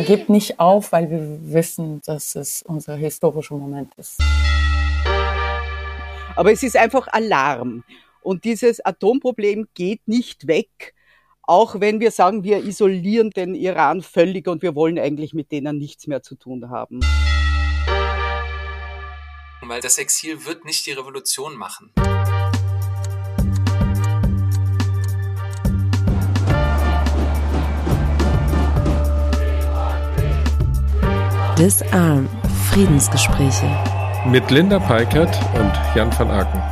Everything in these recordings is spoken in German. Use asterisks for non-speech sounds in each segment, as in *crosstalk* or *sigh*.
man gibt nicht auf, weil wir wissen, dass es unser historischer Moment ist. Aber es ist einfach Alarm. Und dieses Atomproblem geht nicht weg, auch wenn wir sagen, wir isolieren den Iran völlig und wir wollen eigentlich mit denen nichts mehr zu tun haben. Weil das Exil wird nicht die Revolution machen. Disarm Friedensgespräche mit Linda Peikert und Jan van Aken.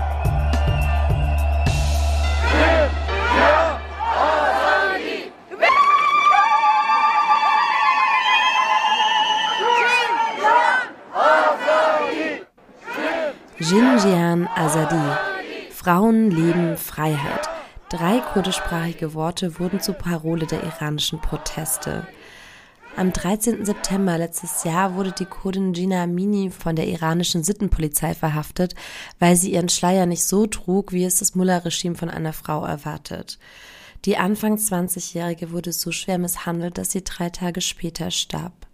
Jinjian Azadi. Frauen, Leben, Freiheit. Drei kurdischsprachige Worte wurden zur Parole der iranischen Proteste. Am 13. September letztes Jahr wurde die Kurdin Gina Amini von der iranischen Sittenpolizei verhaftet, weil sie ihren Schleier nicht so trug, wie es das Mullah-Regime von einer Frau erwartet. Die Anfang 20-Jährige wurde so schwer misshandelt, dass sie drei Tage später starb.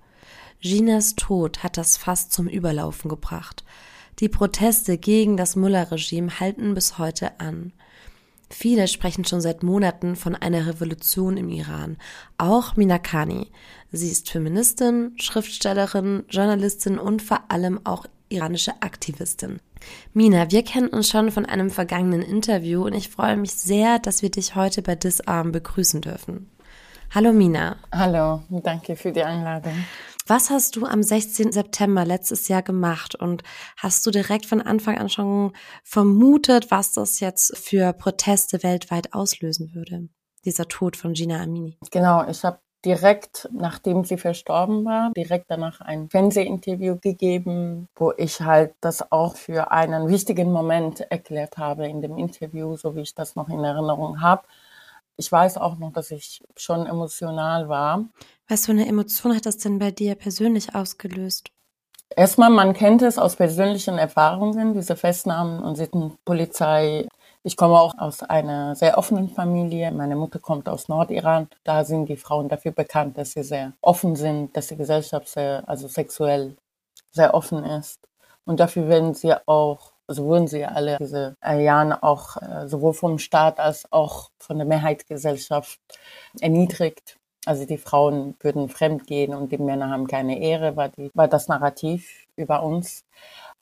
Ginas Tod hat das Fass zum Überlaufen gebracht. Die Proteste gegen das Mullah-Regime halten bis heute an. Viele sprechen schon seit Monaten von einer Revolution im Iran. Auch Minakani. Sie ist Feministin, Schriftstellerin, Journalistin und vor allem auch iranische Aktivistin. Mina, wir kennen uns schon von einem vergangenen Interview und ich freue mich sehr, dass wir dich heute bei Disarm begrüßen dürfen. Hallo Mina. Hallo, danke für die Einladung. Was hast du am 16. September letztes Jahr gemacht und hast du direkt von Anfang an schon vermutet, was das jetzt für Proteste weltweit auslösen würde? Dieser Tod von Gina Amini. Genau, ich habe direkt nachdem sie verstorben war, direkt danach ein Fernsehinterview gegeben, wo ich halt das auch für einen wichtigen Moment erklärt habe in dem Interview, so wie ich das noch in Erinnerung habe. Ich weiß auch noch, dass ich schon emotional war. Was für eine Emotion hat das denn bei dir persönlich ausgelöst? Erstmal, man kennt es aus persönlichen Erfahrungen, diese Festnahmen und Sittenpolizei. Ich komme auch aus einer sehr offenen Familie. Meine Mutter kommt aus Nordiran. Da sind die Frauen dafür bekannt, dass sie sehr offen sind, dass die Gesellschaft sehr, also sexuell sehr offen ist. Und dafür werden sie auch also wurden sie alle diese Jahre auch äh, sowohl vom Staat als auch von der Mehrheitsgesellschaft erniedrigt. Also die Frauen würden fremd gehen und die Männer haben keine Ehre, war, die, war das Narrativ über uns.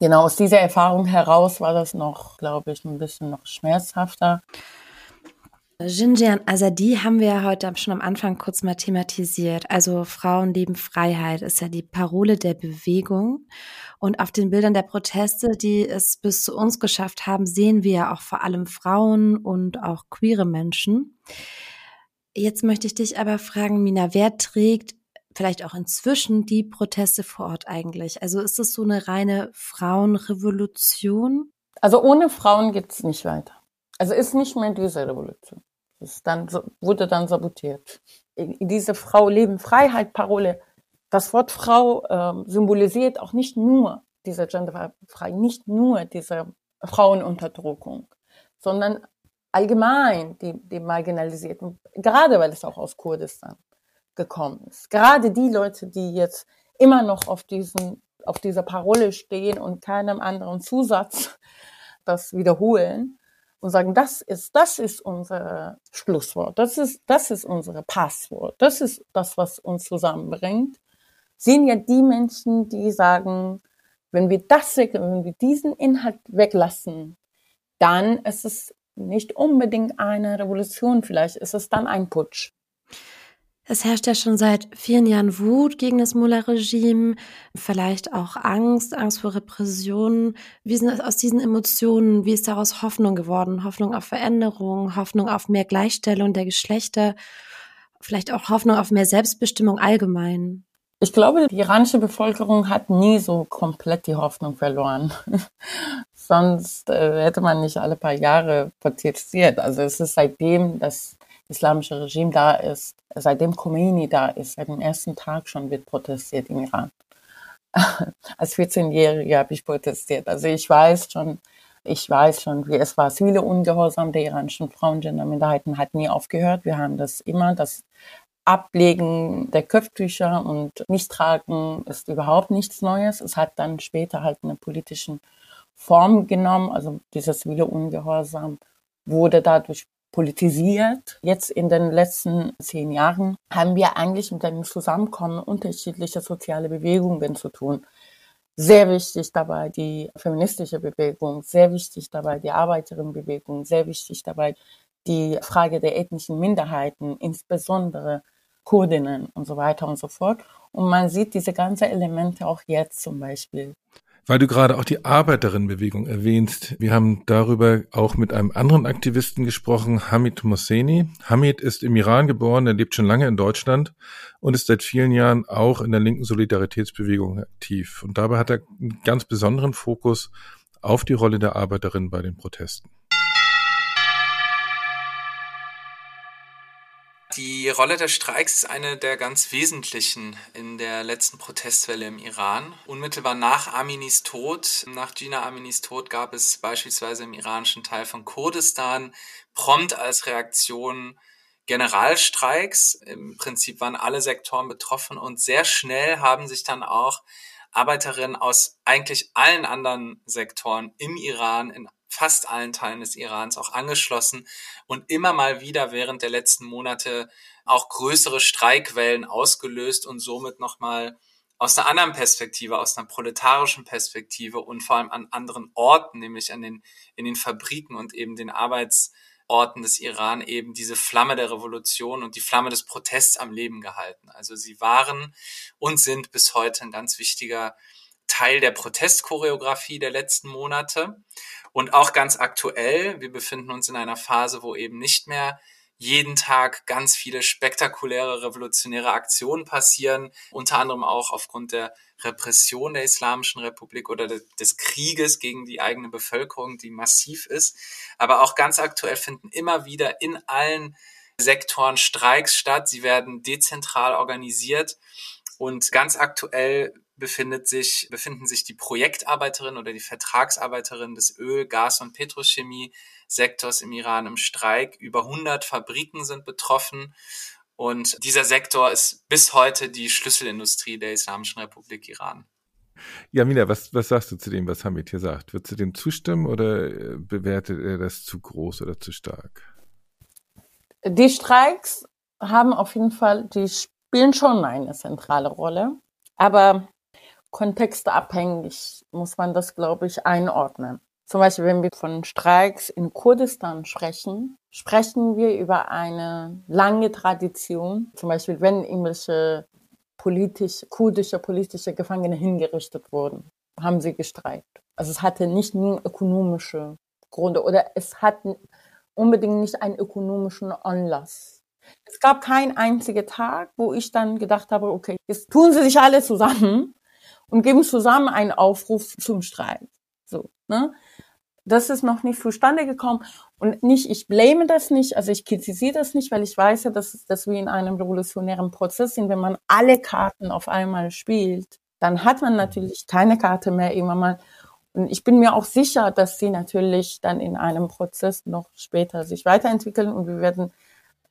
Genau aus dieser Erfahrung heraus war das noch, glaube ich, ein bisschen noch schmerzhafter. Jinjian Azadi haben wir ja heute schon am Anfang kurz mal thematisiert. Also Frauen leben Freiheit ist ja die Parole der Bewegung. Und auf den Bildern der Proteste, die es bis zu uns geschafft haben, sehen wir ja auch vor allem Frauen und auch queere Menschen. Jetzt möchte ich dich aber fragen, Mina, wer trägt vielleicht auch inzwischen die Proteste vor Ort eigentlich? Also ist es so eine reine Frauenrevolution? Also ohne Frauen geht es nicht weiter. Also ist nicht mehr diese Revolution. Das dann, wurde dann sabotiert. Diese Frau Leben Freiheit Parole. Das Wort Frau äh, symbolisiert auch nicht nur diese genderfrei, nicht nur diese Frauenunterdrückung, sondern allgemein die, die Marginalisierten, gerade weil es auch aus Kurdistan gekommen ist. Gerade die Leute, die jetzt immer noch auf diesen, auf dieser Parole stehen und keinem anderen Zusatz *laughs* das wiederholen und sagen, das ist, das ist unser Schlusswort. Das ist, das ist unser Passwort. Das ist das, was uns zusammenbringt. Sehen ja die Menschen, die sagen, wenn wir das, wenn wir diesen Inhalt weglassen, dann ist es nicht unbedingt eine Revolution, vielleicht ist es dann ein Putsch. Es herrscht ja schon seit vielen Jahren Wut gegen das Mullah-Regime, vielleicht auch Angst, Angst vor Repressionen. Wie sind aus diesen Emotionen, wie ist daraus Hoffnung geworden? Hoffnung auf Veränderung, Hoffnung auf mehr Gleichstellung der Geschlechter, vielleicht auch Hoffnung auf mehr Selbstbestimmung allgemein? Ich glaube, die iranische Bevölkerung hat nie so komplett die Hoffnung verloren. Sonst äh, hätte man nicht alle paar Jahre protestiert. Also es ist seitdem das islamische Regime da ist, seitdem Khomeini da ist, seit dem ersten Tag schon wird protestiert im Iran. *laughs* Als 14-Jährige habe ich protestiert. Also ich weiß schon, ich weiß schon, wie es war. Zivile Ungehorsam der iranischen Frauen, Genderminderheiten hat nie aufgehört. Wir haben das immer, das Ablegen der Köpftücher und Nichttragen ist überhaupt nichts Neues. Es hat dann später halt eine politische Form genommen, also dieser zivile Ungehorsam wurde dadurch politisiert. Jetzt in den letzten zehn Jahren haben wir eigentlich mit einem Zusammenkommen unterschiedlicher soziale Bewegungen zu tun. Sehr wichtig dabei die feministische Bewegung, sehr wichtig dabei die Arbeiterinnenbewegung, sehr wichtig dabei die Frage der ethnischen Minderheiten, insbesondere Kurdinnen und so weiter und so fort. Und man sieht diese ganzen Elemente auch jetzt zum Beispiel. Weil du gerade auch die Arbeiterinnenbewegung erwähnst. Wir haben darüber auch mit einem anderen Aktivisten gesprochen, Hamid Mosseni. Hamid ist im Iran geboren, er lebt schon lange in Deutschland und ist seit vielen Jahren auch in der linken Solidaritätsbewegung aktiv. Und dabei hat er einen ganz besonderen Fokus auf die Rolle der Arbeiterinnen bei den Protesten. Die Rolle der Streiks ist eine der ganz wesentlichen in der letzten Protestwelle im Iran. Unmittelbar nach Aminis Tod, nach Gina Aminis Tod, gab es beispielsweise im iranischen Teil von Kurdistan prompt als Reaktion Generalstreiks. Im Prinzip waren alle Sektoren betroffen und sehr schnell haben sich dann auch Arbeiterinnen aus eigentlich allen anderen Sektoren im Iran in fast allen Teilen des Irans auch angeschlossen und immer mal wieder während der letzten Monate auch größere Streikwellen ausgelöst und somit nochmal aus einer anderen Perspektive, aus einer proletarischen Perspektive und vor allem an anderen Orten, nämlich an den, in den Fabriken und eben den Arbeitsorten des Iran eben diese Flamme der Revolution und die Flamme des Protests am Leben gehalten. Also sie waren und sind bis heute ein ganz wichtiger Teil der Protestchoreografie der letzten Monate. Und auch ganz aktuell, wir befinden uns in einer Phase, wo eben nicht mehr jeden Tag ganz viele spektakuläre revolutionäre Aktionen passieren, unter anderem auch aufgrund der Repression der Islamischen Republik oder des Krieges gegen die eigene Bevölkerung, die massiv ist. Aber auch ganz aktuell finden immer wieder in allen Sektoren Streiks statt. Sie werden dezentral organisiert und ganz aktuell befindet sich, befinden sich die Projektarbeiterin oder die Vertragsarbeiterin des Öl-, Gas- und Petrochemie-Sektors im Iran im Streik. Über 100 Fabriken sind betroffen. Und dieser Sektor ist bis heute die Schlüsselindustrie der Islamischen Republik Iran. Jamina, was, was sagst du zu dem, was Hamid hier sagt? Würdest du dem zustimmen oder äh, bewertet er das zu groß oder zu stark? Die Streiks haben auf jeden Fall, die spielen schon eine zentrale Rolle. Aber kontextabhängig muss man das, glaube ich, einordnen. Zum Beispiel, wenn wir von Streiks in Kurdistan sprechen, sprechen wir über eine lange Tradition. Zum Beispiel, wenn irgendwelche politisch, kurdische politische Gefangene hingerichtet wurden, haben sie gestreikt. Also es hatte nicht nur ökonomische Gründe oder es hat unbedingt nicht einen ökonomischen Anlass. Es gab keinen einzigen Tag, wo ich dann gedacht habe, okay, jetzt tun sie sich alle zusammen und geben zusammen einen Aufruf zum Streit. So, ne? Das ist noch nicht zustande gekommen und nicht, ich blame das nicht, also ich kritisiere das nicht, weil ich weiß ja, dass, dass wir in einem revolutionären Prozess sind. Wenn man alle Karten auf einmal spielt, dann hat man natürlich keine Karte mehr immer mal. Und ich bin mir auch sicher, dass sie natürlich dann in einem Prozess noch später sich weiterentwickeln und wir werden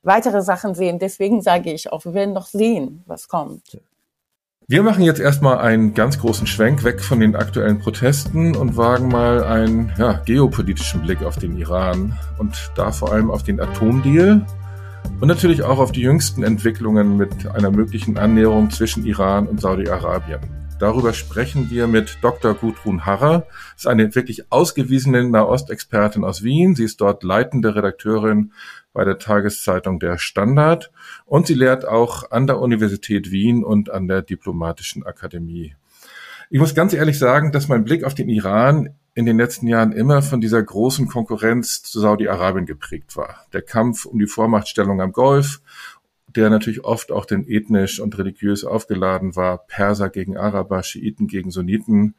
weitere Sachen sehen. Deswegen sage ich auch, wir werden noch sehen, was kommt. Wir machen jetzt erstmal einen ganz großen Schwenk weg von den aktuellen Protesten und wagen mal einen ja, geopolitischen Blick auf den Iran und da vor allem auf den Atomdeal und natürlich auch auf die jüngsten Entwicklungen mit einer möglichen Annäherung zwischen Iran und Saudi-Arabien. Darüber sprechen wir mit Dr. Gudrun Harrer. Sie ist eine wirklich ausgewiesene Nahostexpertin aus Wien. Sie ist dort leitende Redakteurin bei der Tageszeitung Der Standard und sie lehrt auch an der Universität Wien und an der Diplomatischen Akademie. Ich muss ganz ehrlich sagen, dass mein Blick auf den Iran in den letzten Jahren immer von dieser großen Konkurrenz zu Saudi-Arabien geprägt war. Der Kampf um die Vormachtstellung am Golf, der natürlich oft auch den ethnisch und religiös aufgeladen war, Perser gegen Araber, Schiiten gegen Sunniten.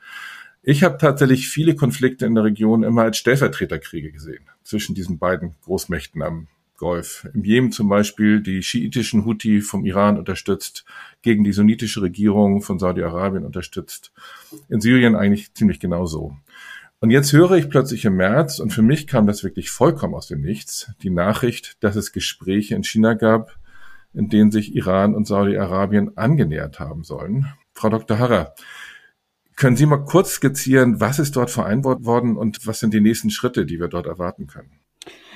Ich habe tatsächlich viele Konflikte in der Region immer als Stellvertreterkriege gesehen zwischen diesen beiden Großmächten am Golf. Im Jemen zum Beispiel die schiitischen Houthi vom Iran unterstützt, gegen die sunnitische Regierung von Saudi-Arabien unterstützt. In Syrien eigentlich ziemlich genauso. Und jetzt höre ich plötzlich im März, und für mich kam das wirklich vollkommen aus dem Nichts, die Nachricht, dass es Gespräche in China gab in denen sich Iran und Saudi-Arabien angenähert haben sollen. Frau Dr. Harrer, können Sie mal kurz skizzieren, was ist dort vereinbart worden und was sind die nächsten Schritte, die wir dort erwarten können?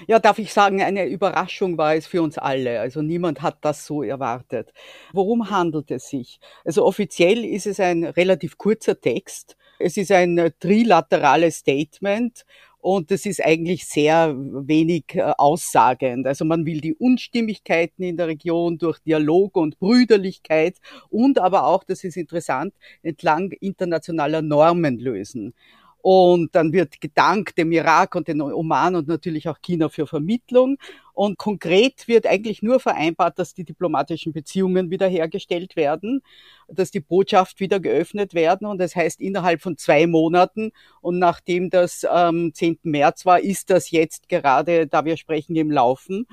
Ja, darf ich sagen, eine Überraschung war es für uns alle. Also niemand hat das so erwartet. Worum handelt es sich? Also offiziell ist es ein relativ kurzer Text. Es ist ein trilaterales Statement und das ist eigentlich sehr wenig äh, aussagend. Also man will die Unstimmigkeiten in der Region durch Dialog und Brüderlichkeit und aber auch, das ist interessant, entlang internationaler Normen lösen. Und dann wird gedankt dem Irak und den Oman und natürlich auch China für Vermittlung. Und konkret wird eigentlich nur vereinbart, dass die diplomatischen Beziehungen wiederhergestellt werden, dass die Botschaft wieder geöffnet werden. Und das heißt, innerhalb von zwei Monaten und nachdem das am ähm, 10. März war, ist das jetzt gerade, da wir sprechen, im Laufen.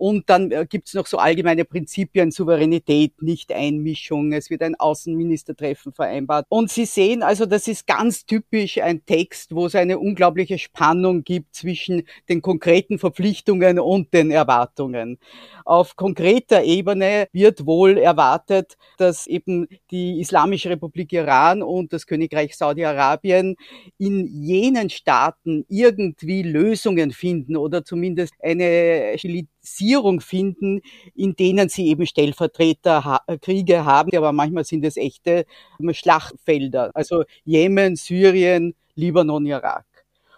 Und dann äh, gibt es noch so allgemeine Prinzipien, Souveränität, Nicht-Einmischung. Es wird ein Außenministertreffen vereinbart. Und Sie sehen also, das ist ganz typisch ein Text, wo es eine unglaubliche Spannung gibt zwischen den konkreten Verpflichtungen und den Erwartungen. Auf konkreter Ebene wird wohl erwartet, dass eben die Islamische Republik Iran und das Königreich Saudi-Arabien in jenen Staaten irgendwie Lösungen finden oder zumindest eine Regierung finden, in denen sie eben Stellvertreterkriege äh, haben, aber manchmal sind es echte ähm, Schlachtfelder. Also Jemen, Syrien, Libanon, Irak.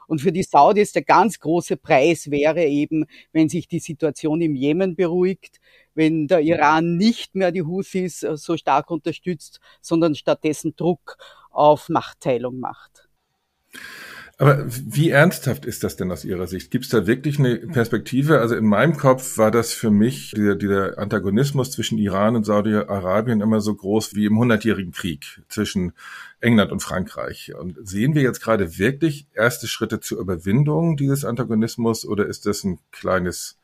Und für die Saudis der ganz große Preis wäre eben, wenn sich die Situation im Jemen beruhigt, wenn der Iran nicht mehr die Houthis äh, so stark unterstützt, sondern stattdessen Druck auf Machtteilung macht. Aber wie ernsthaft ist das denn aus Ihrer Sicht? Gibt es da wirklich eine Perspektive? Also in meinem Kopf war das für mich dieser, dieser Antagonismus zwischen Iran und Saudi-Arabien immer so groß wie im Hundertjährigen Krieg zwischen England und Frankreich. Und sehen wir jetzt gerade wirklich erste Schritte zur Überwindung dieses Antagonismus oder ist das ein kleines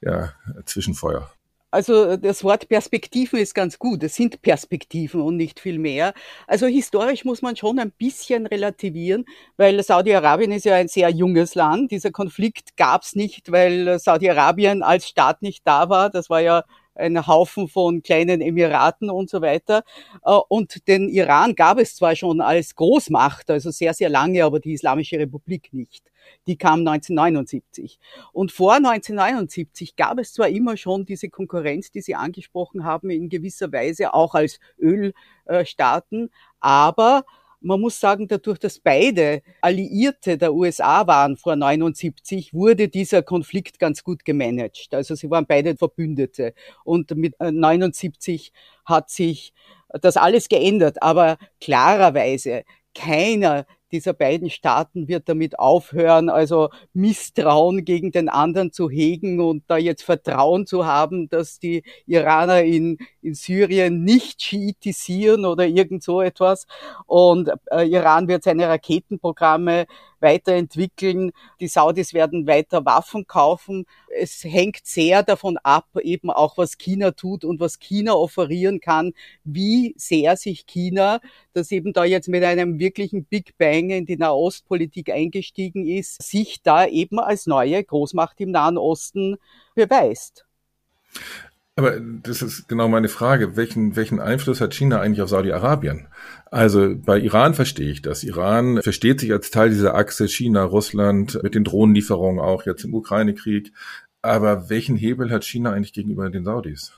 ja, Zwischenfeuer? Also das Wort Perspektiven ist ganz gut. Es sind Perspektiven und nicht viel mehr. Also historisch muss man schon ein bisschen relativieren, weil Saudi-Arabien ist ja ein sehr junges Land. Dieser Konflikt gab es nicht, weil Saudi-Arabien als Staat nicht da war. Das war ja ein Haufen von kleinen Emiraten und so weiter. Äh, und den Iran gab es zwar schon als Großmacht, also sehr, sehr lange, aber die Islamische Republik nicht. Die kam 1979. Und vor 1979 gab es zwar immer schon diese Konkurrenz, die Sie angesprochen haben, in gewisser Weise auch als Ölstaaten, aber man muss sagen, dadurch, dass beide Alliierte der USA waren vor 79, wurde dieser Konflikt ganz gut gemanagt. Also sie waren beide Verbündete. Und mit 79 äh, hat sich das alles geändert. Aber klarerweise keiner dieser beiden Staaten wird damit aufhören, also Misstrauen gegen den anderen zu hegen und da jetzt Vertrauen zu haben, dass die Iraner in, in Syrien nicht schiitisieren oder irgend so etwas. Und äh, Iran wird seine Raketenprogramme weiterentwickeln. Die Saudis werden weiter Waffen kaufen. Es hängt sehr davon ab, eben auch was China tut und was China offerieren kann, wie sehr sich China, das eben da jetzt mit einem wirklichen Big Bang in die Nahostpolitik eingestiegen ist, sich da eben als neue Großmacht im Nahen Osten beweist. Aber das ist genau meine Frage. Welchen, welchen Einfluss hat China eigentlich auf Saudi-Arabien? Also bei Iran verstehe ich das. Iran versteht sich als Teil dieser Achse China, Russland, mit den Drohnenlieferungen auch jetzt im Ukraine-Krieg. Aber welchen Hebel hat China eigentlich gegenüber den Saudis?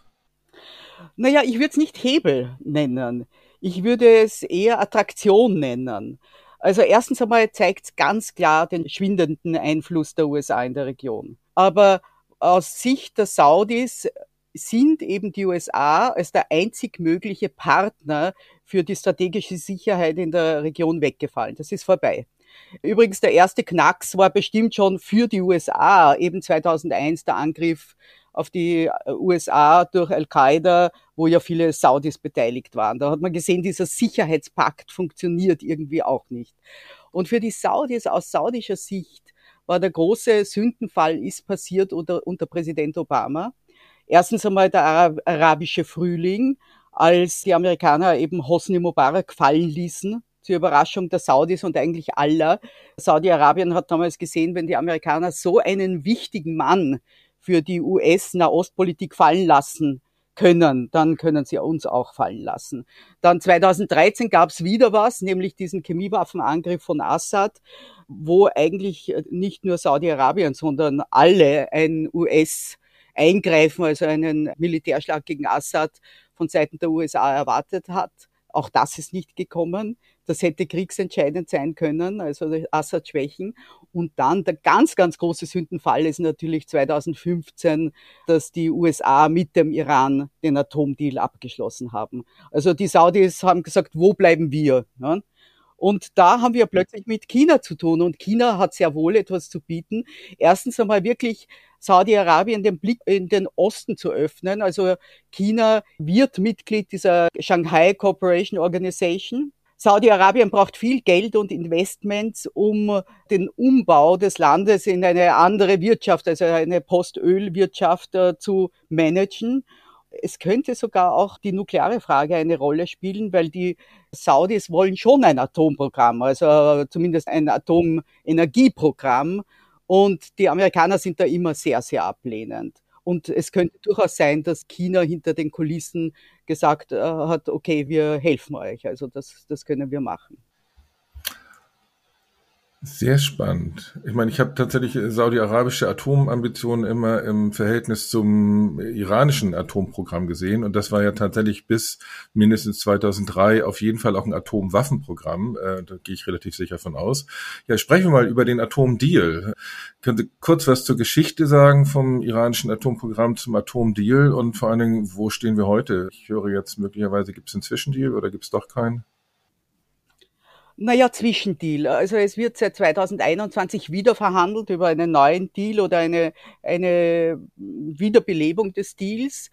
Naja, ich würde es nicht Hebel nennen. Ich würde es eher Attraktion nennen. Also erstens einmal zeigt es ganz klar den schwindenden Einfluss der USA in der Region. Aber aus Sicht der Saudis sind eben die USA als der einzig mögliche Partner für die strategische Sicherheit in der Region weggefallen. Das ist vorbei. Übrigens, der erste Knacks war bestimmt schon für die USA, eben 2001 der Angriff auf die USA durch Al-Qaida, wo ja viele Saudis beteiligt waren. Da hat man gesehen, dieser Sicherheitspakt funktioniert irgendwie auch nicht. Und für die Saudis aus saudischer Sicht war der große Sündenfall ist passiert unter, unter Präsident Obama. Erstens einmal der arabische Frühling, als die Amerikaner eben Hosni Mubarak fallen ließen, zur Überraschung der Saudis und eigentlich aller. Saudi-Arabien hat damals gesehen, wenn die Amerikaner so einen wichtigen Mann für die US-Nahostpolitik fallen lassen, können, dann können sie uns auch fallen lassen. Dann 2013 gab es wieder was, nämlich diesen Chemiewaffenangriff von Assad, wo eigentlich nicht nur Saudi-Arabien, sondern alle ein US Eingreifen, also einen Militärschlag gegen Assad von Seiten der USA erwartet hat. Auch das ist nicht gekommen. Das hätte kriegsentscheidend sein können, also Assad schwächen. Und dann der ganz, ganz große Sündenfall ist natürlich 2015, dass die USA mit dem Iran den Atomdeal abgeschlossen haben. Also die Saudis haben gesagt, wo bleiben wir? Und da haben wir plötzlich mit China zu tun. Und China hat sehr wohl etwas zu bieten. Erstens einmal wirklich Saudi-Arabien den Blick in den Osten zu öffnen. Also China wird Mitglied dieser Shanghai Cooperation Organization. Saudi-Arabien braucht viel Geld und Investments, um den Umbau des Landes in eine andere Wirtschaft, also eine Postölwirtschaft äh, zu managen. Es könnte sogar auch die nukleare Frage eine Rolle spielen, weil die Saudis wollen schon ein Atomprogramm, also zumindest ein Atomenergieprogramm. Und die Amerikaner sind da immer sehr, sehr ablehnend. Und es könnte durchaus sein, dass China hinter den Kulissen gesagt äh, hat, okay, wir helfen euch. Also das, das können wir machen. Sehr spannend. Ich meine, ich habe tatsächlich saudi-arabische Atomambitionen immer im Verhältnis zum iranischen Atomprogramm gesehen. Und das war ja tatsächlich bis mindestens 2003 auf jeden Fall auch ein Atomwaffenprogramm. Äh, da gehe ich relativ sicher von aus. Ja, sprechen wir mal über den Atomdeal. Können Sie kurz was zur Geschichte sagen vom iranischen Atomprogramm zum Atomdeal und vor allen Dingen, wo stehen wir heute? Ich höre jetzt möglicherweise, gibt es einen Zwischendeal oder gibt es doch keinen? Naja, Zwischendeal. Also es wird seit 2021 wieder verhandelt über einen neuen Deal oder eine, eine Wiederbelebung des Deals.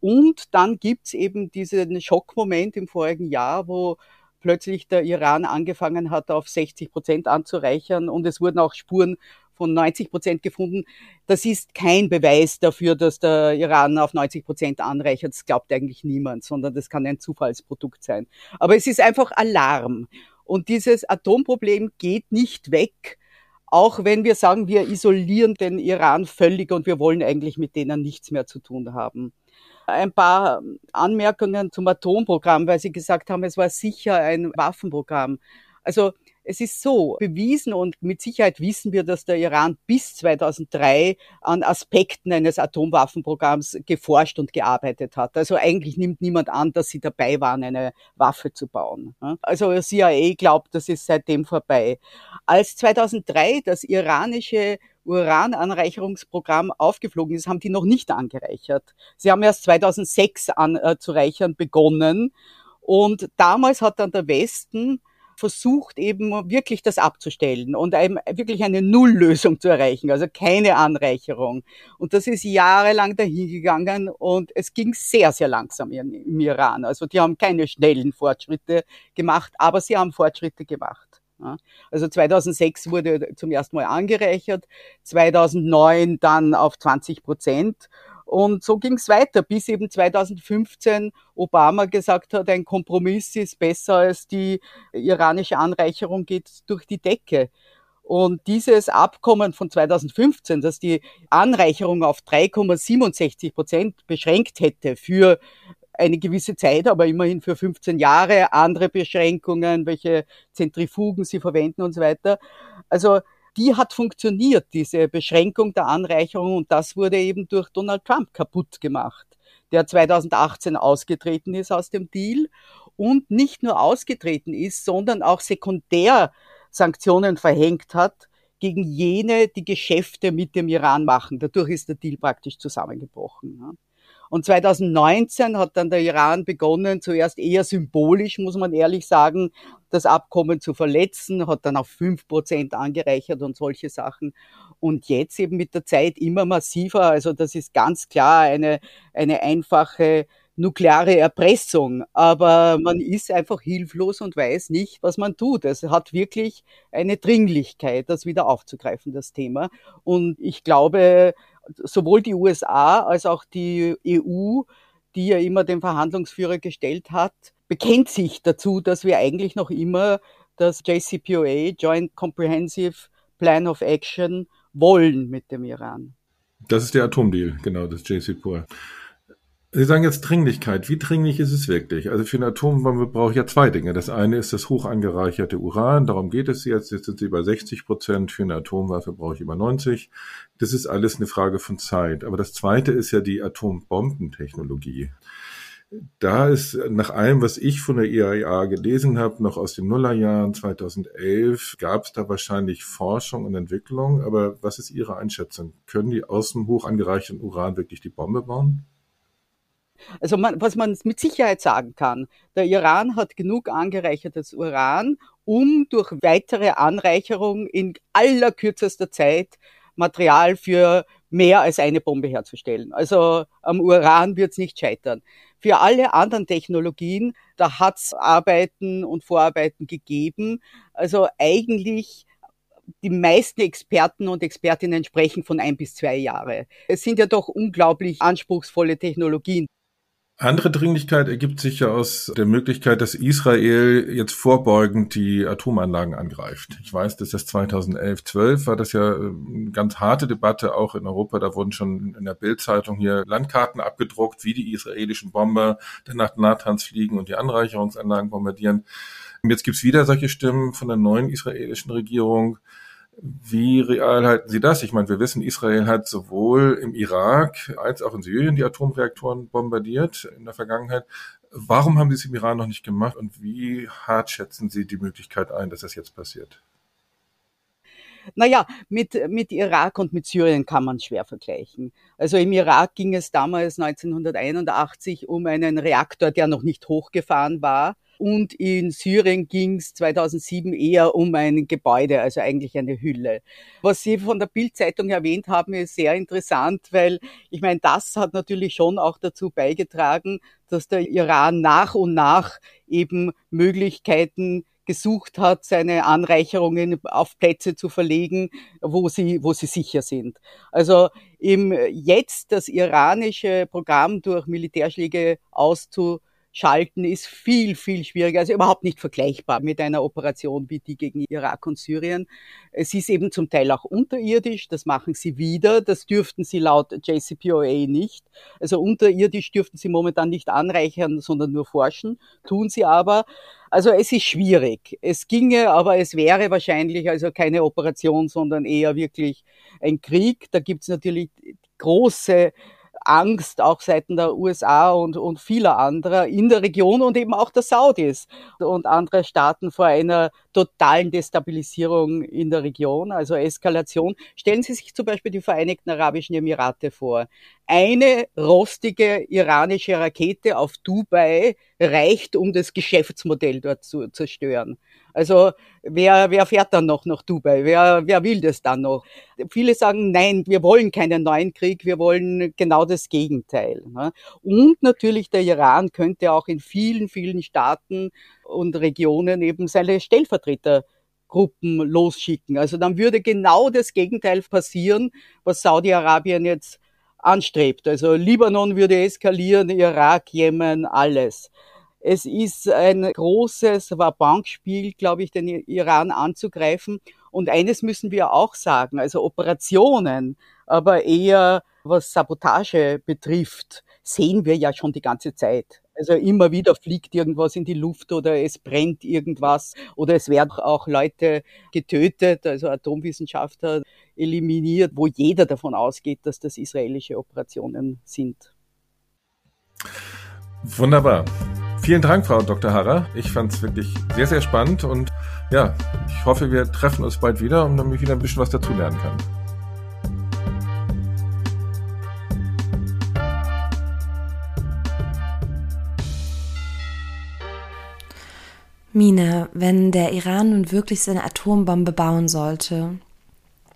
Und dann gibt's eben diesen Schockmoment im vorigen Jahr, wo plötzlich der Iran angefangen hat, auf 60 Prozent anzureichern und es wurden auch Spuren von 90 Prozent gefunden. Das ist kein Beweis dafür, dass der Iran auf 90 Prozent anreichert. Das glaubt eigentlich niemand, sondern das kann ein Zufallsprodukt sein. Aber es ist einfach Alarm. Und dieses Atomproblem geht nicht weg, auch wenn wir sagen, wir isolieren den Iran völlig und wir wollen eigentlich mit denen nichts mehr zu tun haben. Ein paar Anmerkungen zum Atomprogramm, weil Sie gesagt haben, es war sicher ein Waffenprogramm. Also es ist so bewiesen und mit Sicherheit wissen wir, dass der Iran bis 2003 an Aspekten eines Atomwaffenprogramms geforscht und gearbeitet hat. Also eigentlich nimmt niemand an, dass sie dabei waren, eine Waffe zu bauen. Also CIA glaubt, das ist seitdem vorbei. Als 2003 das iranische Urananreicherungsprogramm aufgeflogen ist, haben die noch nicht angereichert. Sie haben erst 2006 anzureichern begonnen. Und damals hat dann der Westen versucht eben wirklich das abzustellen und einem wirklich eine Nulllösung zu erreichen, also keine Anreicherung. Und das ist jahrelang dahingegangen und es ging sehr, sehr langsam im Iran. Also die haben keine schnellen Fortschritte gemacht, aber sie haben Fortschritte gemacht. Also 2006 wurde zum ersten Mal angereichert, 2009 dann auf 20 Prozent und so ging es weiter, bis eben 2015 Obama gesagt hat, ein Kompromiss ist besser als die iranische Anreicherung geht durch die Decke. Und dieses Abkommen von 2015, das die Anreicherung auf 3,67 Prozent beschränkt hätte für eine gewisse Zeit, aber immerhin für 15 Jahre, andere Beschränkungen, welche Zentrifugen sie verwenden und so weiter. Also die hat funktioniert, diese Beschränkung der Anreicherung. Und das wurde eben durch Donald Trump kaputt gemacht, der 2018 ausgetreten ist aus dem Deal und nicht nur ausgetreten ist, sondern auch sekundär Sanktionen verhängt hat gegen jene, die Geschäfte mit dem Iran machen. Dadurch ist der Deal praktisch zusammengebrochen. Und 2019 hat dann der Iran begonnen, zuerst eher symbolisch, muss man ehrlich sagen, das Abkommen zu verletzen, hat dann auf fünf Prozent angereichert und solche Sachen. Und jetzt eben mit der Zeit immer massiver. Also das ist ganz klar eine, eine einfache nukleare Erpressung. Aber man ist einfach hilflos und weiß nicht, was man tut. Es hat wirklich eine Dringlichkeit, das wieder aufzugreifen, das Thema. Und ich glaube, sowohl die USA als auch die EU, die ja immer den Verhandlungsführer gestellt hat, bekennt sich dazu, dass wir eigentlich noch immer das JCPOA, Joint Comprehensive Plan of Action, wollen mit dem Iran. Das ist der Atomdeal, genau, das JCPOA. Sie sagen jetzt Dringlichkeit. Wie dringlich ist es wirklich? Also für eine Atombombe brauche ich ja zwei Dinge. Das eine ist das hoch angereicherte Uran. Darum geht es jetzt. Jetzt sind sie bei 60 Prozent. Für eine Atomwaffe brauche ich über 90. Das ist alles eine Frage von Zeit. Aber das zweite ist ja die Atombombentechnologie. Da ist nach allem, was ich von der IAEA gelesen habe, noch aus den Nullerjahren 2011, gab es da wahrscheinlich Forschung und Entwicklung. Aber was ist Ihre Einschätzung? Können die aus dem hoch angereicherten Uran wirklich die Bombe bauen? Also man, was man mit Sicherheit sagen kann, der Iran hat genug angereichertes Uran, um durch weitere Anreicherung in allerkürzester Zeit Material für mehr als eine Bombe herzustellen. Also am Uran wird es nicht scheitern. Für alle anderen Technologien, da hat es Arbeiten und Vorarbeiten gegeben. Also eigentlich die meisten Experten und Expertinnen sprechen von ein bis zwei Jahre. Es sind ja doch unglaublich anspruchsvolle Technologien. Andere Dringlichkeit ergibt sich ja aus der Möglichkeit, dass Israel jetzt vorbeugend die Atomanlagen angreift. Ich weiß, dass das 2011, 12 war das ja eine ähm, ganz harte Debatte auch in Europa. Da wurden schon in der Bildzeitung hier Landkarten abgedruckt, wie die israelischen Bomber dann nach Natanz fliegen und die Anreicherungsanlagen bombardieren. Und jetzt gibt's wieder solche Stimmen von der neuen israelischen Regierung, wie real halten Sie das? Ich meine, wir wissen, Israel hat sowohl im Irak als auch in Syrien die Atomreaktoren bombardiert in der Vergangenheit. Warum haben Sie es im Iran noch nicht gemacht und wie hart schätzen Sie die Möglichkeit ein, dass das jetzt passiert? Naja, mit, mit Irak und mit Syrien kann man schwer vergleichen. Also im Irak ging es damals 1981 um einen Reaktor, der noch nicht hochgefahren war und in Syrien ging es 2007 eher um ein Gebäude, also eigentlich eine Hülle. Was Sie von der Bildzeitung erwähnt haben, ist sehr interessant, weil ich meine, das hat natürlich schon auch dazu beigetragen, dass der Iran nach und nach eben Möglichkeiten gesucht hat, seine Anreicherungen auf Plätze zu verlegen, wo sie, wo sie sicher sind. Also im jetzt das iranische Programm durch Militärschläge auszu schalten ist viel, viel schwieriger, also überhaupt nicht vergleichbar mit einer Operation wie die gegen Irak und Syrien. Es ist eben zum Teil auch unterirdisch, das machen sie wieder, das dürften sie laut JCPOA nicht. Also unterirdisch dürften sie momentan nicht anreichern, sondern nur forschen, tun sie aber. Also es ist schwierig. Es ginge, aber es wäre wahrscheinlich also keine Operation, sondern eher wirklich ein Krieg. Da gibt es natürlich große Angst auch seitens der USA und, und vieler anderer in der Region und eben auch der Saudis und andere Staaten vor einer totalen Destabilisierung in der Region, also Eskalation. Stellen Sie sich zum Beispiel die Vereinigten Arabischen Emirate vor. Eine rostige iranische Rakete auf Dubai reicht, um das Geschäftsmodell dort zu zerstören. Also wer, wer fährt dann noch nach Dubai? Wer, wer will das dann noch? Viele sagen, nein, wir wollen keinen neuen Krieg, wir wollen genau das Gegenteil. Ne? Und natürlich der Iran könnte auch in vielen, vielen Staaten und Regionen eben seine Stellvertretergruppen losschicken. Also dann würde genau das Gegenteil passieren, was Saudi-Arabien jetzt anstrebt. Also Libanon würde eskalieren, Irak, Jemen, alles. Es ist ein großes Bankspiel, glaube ich, den Iran anzugreifen. Und eines müssen wir auch sagen, also Operationen, aber eher was Sabotage betrifft, sehen wir ja schon die ganze Zeit. Also immer wieder fliegt irgendwas in die Luft oder es brennt irgendwas oder es werden auch Leute getötet, also Atomwissenschaftler eliminiert, wo jeder davon ausgeht, dass das israelische Operationen sind. Wunderbar. Vielen Dank, Frau Dr. Harrer. Ich fand es wirklich sehr, sehr spannend und ja, ich hoffe, wir treffen uns bald wieder und damit ich wieder ein bisschen was dazulernen kann. Mina, wenn der Iran nun wirklich seine Atombombe bauen sollte,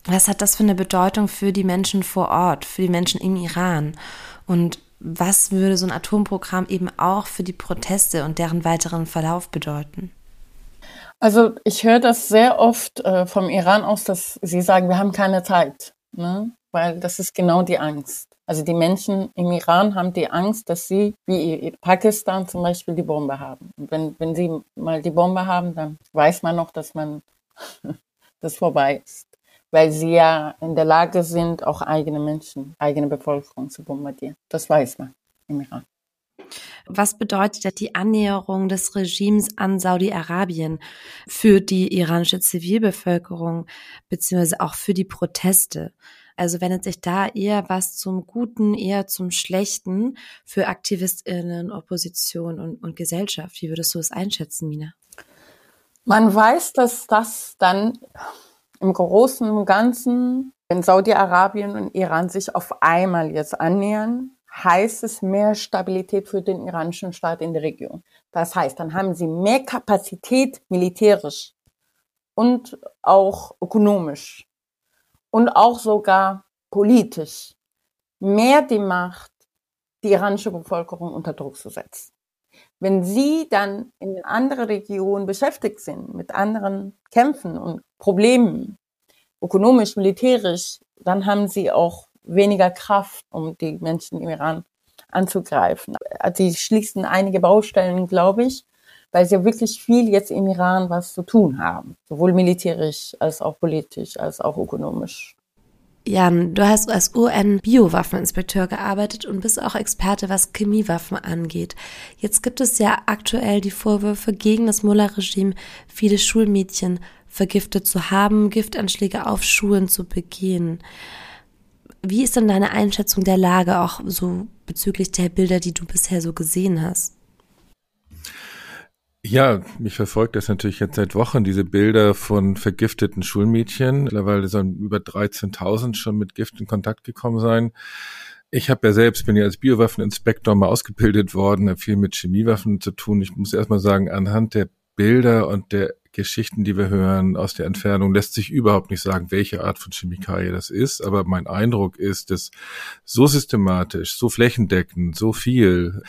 was hat das für eine Bedeutung für die Menschen vor Ort, für die Menschen im Iran? Und was würde so ein Atomprogramm eben auch für die Proteste und deren weiteren Verlauf bedeuten? Also ich höre das sehr oft äh, vom Iran aus, dass sie sagen, wir haben keine Zeit, ne? weil das ist genau die Angst. Also die Menschen im Iran haben die Angst, dass sie, wie Pakistan zum Beispiel, die Bombe haben. Und wenn, wenn sie mal die Bombe haben, dann weiß man noch, dass man *laughs* das vorbei ist weil sie ja in der Lage sind, auch eigene Menschen, eigene Bevölkerung zu bombardieren. Das weiß man. im Iran. Was bedeutet die Annäherung des Regimes an Saudi-Arabien für die iranische Zivilbevölkerung beziehungsweise auch für die Proteste? Also wendet sich da eher was zum Guten, eher zum Schlechten für AktivistInnen, Opposition und, und Gesellschaft? Wie würdest du es einschätzen, Mina? Man weiß, dass das dann im Großen und Ganzen, wenn Saudi-Arabien und Iran sich auf einmal jetzt annähern, heißt es mehr Stabilität für den iranischen Staat in der Region. Das heißt, dann haben sie mehr Kapazität militärisch und auch ökonomisch und auch sogar politisch mehr die Macht, die iranische Bevölkerung unter Druck zu setzen. Wenn sie dann in anderen Regionen beschäftigt sind mit anderen Kämpfen und Problemen, ökonomisch, militärisch, dann haben sie auch weniger Kraft, um die Menschen im Iran anzugreifen. Sie schließen einige Baustellen, glaube ich, weil sie wirklich viel jetzt im Iran was zu tun haben, sowohl militärisch als auch politisch als auch ökonomisch. Jan, du hast als UN-Biowaffeninspekteur gearbeitet und bist auch Experte, was Chemiewaffen angeht. Jetzt gibt es ja aktuell die Vorwürfe gegen das Mullah-Regime, viele Schulmädchen vergiftet zu haben, Giftanschläge auf Schulen zu begehen. Wie ist denn deine Einschätzung der Lage auch so bezüglich der Bilder, die du bisher so gesehen hast? Ja, mich verfolgt das natürlich jetzt seit Wochen, diese Bilder von vergifteten Schulmädchen. Mittlerweile sollen über 13.000 schon mit Gift in Kontakt gekommen sein. Ich habe ja selbst, bin ja als Biowaffeninspektor mal ausgebildet worden, habe viel mit Chemiewaffen zu tun. Ich muss erstmal sagen, anhand der Bilder und der Geschichten, die wir hören aus der Entfernung, lässt sich überhaupt nicht sagen, welche Art von Chemikalie das ist. Aber mein Eindruck ist, dass so systematisch, so flächendeckend, so viel,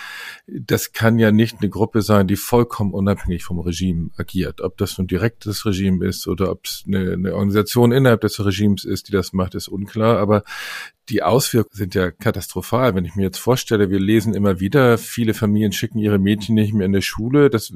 das kann ja nicht eine Gruppe sein, die vollkommen unabhängig vom Regime agiert. Ob das nun direkt das Regime ist oder ob es eine, eine Organisation innerhalb des Regimes ist, die das macht, ist unklar. Aber die Auswirkungen sind ja katastrophal. Wenn ich mir jetzt vorstelle, wir lesen immer wieder, viele Familien schicken ihre Mädchen nicht mehr in die Schule. Das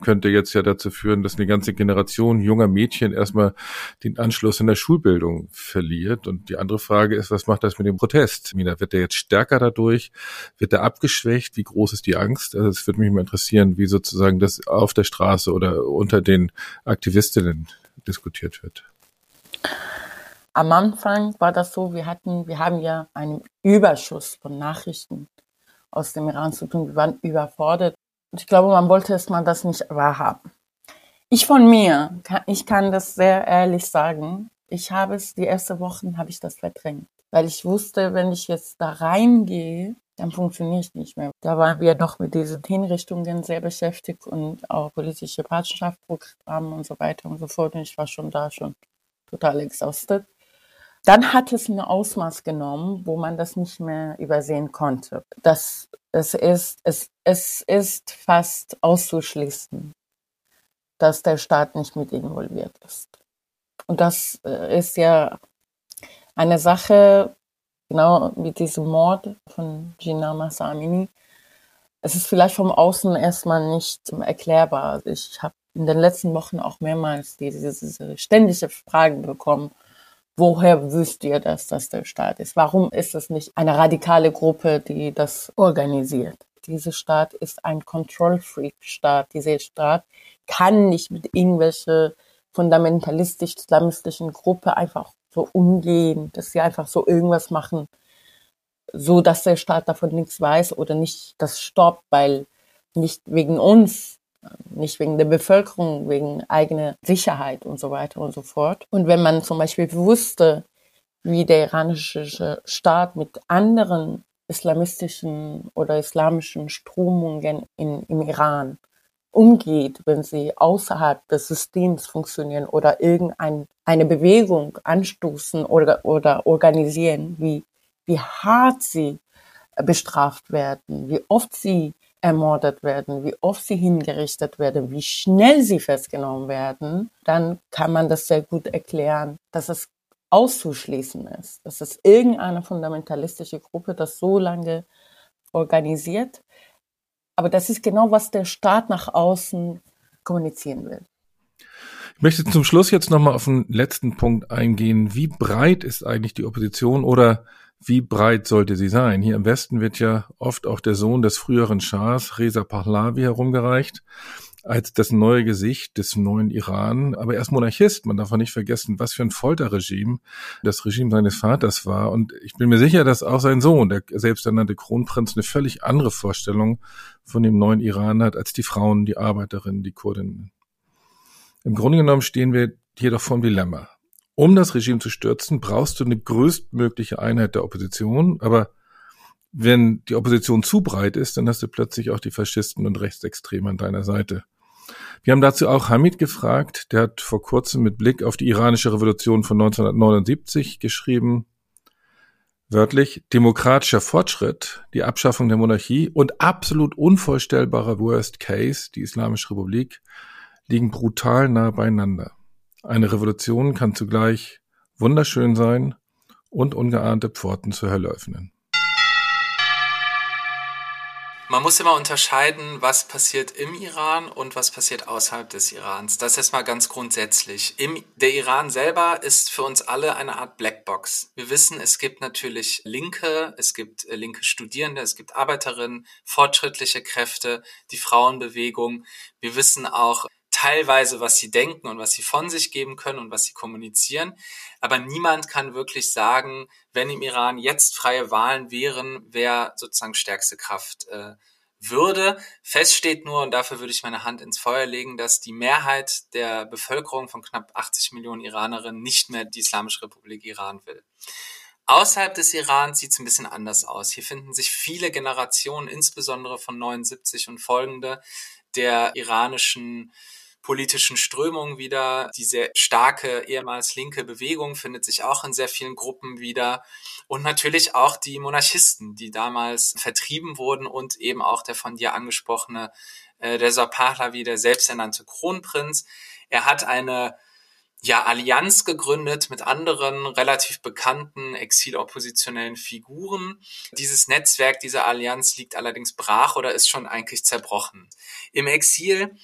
könnte jetzt ja dazu führen, dass eine ganze Generation junger Mädchen erstmal den Anschluss in der Schulbildung verliert. Und die andere Frage ist, was macht das mit dem Protest? Mina, wird der jetzt stärker dadurch? Wird der abgeschwächt? Wie groß ist die Angst? Also es würde mich mal interessieren, wie sozusagen das auf der Straße oder unter den Aktivistinnen diskutiert wird. Am Anfang war das so, wir hatten, wir haben ja einen Überschuss von Nachrichten aus dem Iran zu tun. Wir waren überfordert. Ich glaube, man wollte es mal das nicht wahrhaben. Ich von mir, ich kann das sehr ehrlich sagen. Ich habe es, die ersten Wochen habe ich das verdrängt. Weil ich wusste, wenn ich jetzt da reingehe, dann funktioniere ich nicht mehr. Da waren wir noch mit diesen Hinrichtungen sehr beschäftigt und auch politische Partnerschaftsprogramme und so weiter und so fort. Und ich war schon da schon total exhausted. Dann hat es ein Ausmaß genommen, wo man das nicht mehr übersehen konnte. Das, es ist, es, es ist fast auszuschließen, dass der Staat nicht mit involviert ist. Und das äh, ist ja eine Sache, genau wie diesem Mord von Gina Massamini. Es ist vielleicht vom Außen erstmal nicht erklärbar. Ich habe in den letzten Wochen auch mehrmals diese, diese ständige Fragen bekommen, Woher wüsst ihr, dass das der Staat ist? Warum ist es nicht eine radikale Gruppe, die das organisiert? Dieser Staat ist ein Control-Freak-Staat. Dieser Staat kann nicht mit irgendwelche fundamentalistisch-islamistischen Gruppe einfach so umgehen, dass sie einfach so irgendwas machen, so dass der Staat davon nichts weiß oder nicht das stoppt, weil nicht wegen uns nicht wegen der Bevölkerung, wegen eigener Sicherheit und so weiter und so fort. Und wenn man zum Beispiel wusste, wie der iranische Staat mit anderen islamistischen oder islamischen Strömungen in, im Iran umgeht, wenn sie außerhalb des Systems funktionieren oder irgendeine Bewegung anstoßen oder, oder organisieren, wie, wie hart sie bestraft werden, wie oft sie ermordet werden, wie oft sie hingerichtet werden, wie schnell sie festgenommen werden, dann kann man das sehr gut erklären, dass es auszuschließen ist, dass es irgendeine fundamentalistische Gruppe das so lange organisiert. Aber das ist genau, was der Staat nach außen kommunizieren will. Ich möchte zum Schluss jetzt nochmal auf den letzten Punkt eingehen. Wie breit ist eigentlich die Opposition oder wie breit sollte sie sein? Hier im Westen wird ja oft auch der Sohn des früheren Schahs, Reza Pahlavi, herumgereicht als das neue Gesicht des neuen Iran. Aber er ist Monarchist. Man darf auch nicht vergessen, was für ein Folterregime das Regime seines Vaters war. Und ich bin mir sicher, dass auch sein Sohn, der selbsternannte Kronprinz, eine völlig andere Vorstellung von dem neuen Iran hat als die Frauen, die Arbeiterinnen, die Kurdinnen. Im Grunde genommen stehen wir hier doch vor einem Dilemma. Um das Regime zu stürzen, brauchst du eine größtmögliche Einheit der Opposition, aber wenn die Opposition zu breit ist, dann hast du plötzlich auch die Faschisten und Rechtsextreme an deiner Seite. Wir haben dazu auch Hamid gefragt, der hat vor kurzem mit Blick auf die iranische Revolution von 1979 geschrieben, wörtlich, demokratischer Fortschritt, die Abschaffung der Monarchie und absolut unvorstellbarer Worst Case, die Islamische Republik, liegen brutal nah beieinander. Eine Revolution kann zugleich wunderschön sein und ungeahnte Pforten zur Hölle öffnen. Man muss immer unterscheiden, was passiert im Iran und was passiert außerhalb des Irans. Das ist mal ganz grundsätzlich. Im, der Iran selber ist für uns alle eine Art Blackbox. Wir wissen, es gibt natürlich Linke, es gibt äh, linke Studierende, es gibt Arbeiterinnen, fortschrittliche Kräfte, die Frauenbewegung. Wir wissen auch, teilweise, was sie denken und was sie von sich geben können und was sie kommunizieren. Aber niemand kann wirklich sagen, wenn im Iran jetzt freie Wahlen wären, wer sozusagen stärkste Kraft äh, würde. Fest steht nur, und dafür würde ich meine Hand ins Feuer legen, dass die Mehrheit der Bevölkerung von knapp 80 Millionen Iranerinnen nicht mehr die Islamische Republik Iran will. Außerhalb des Iran sieht es ein bisschen anders aus. Hier finden sich viele Generationen, insbesondere von 79 und folgende, der iranischen politischen Strömungen wieder. Die sehr starke ehemals linke Bewegung findet sich auch in sehr vielen Gruppen wieder. Und natürlich auch die Monarchisten, die damals vertrieben wurden und eben auch der von dir angesprochene äh, Reza Pahlavi, der selbsternannte Kronprinz. Er hat eine ja, Allianz gegründet mit anderen relativ bekannten exiloppositionellen Figuren. Dieses Netzwerk, diese Allianz liegt allerdings brach oder ist schon eigentlich zerbrochen. Im Exil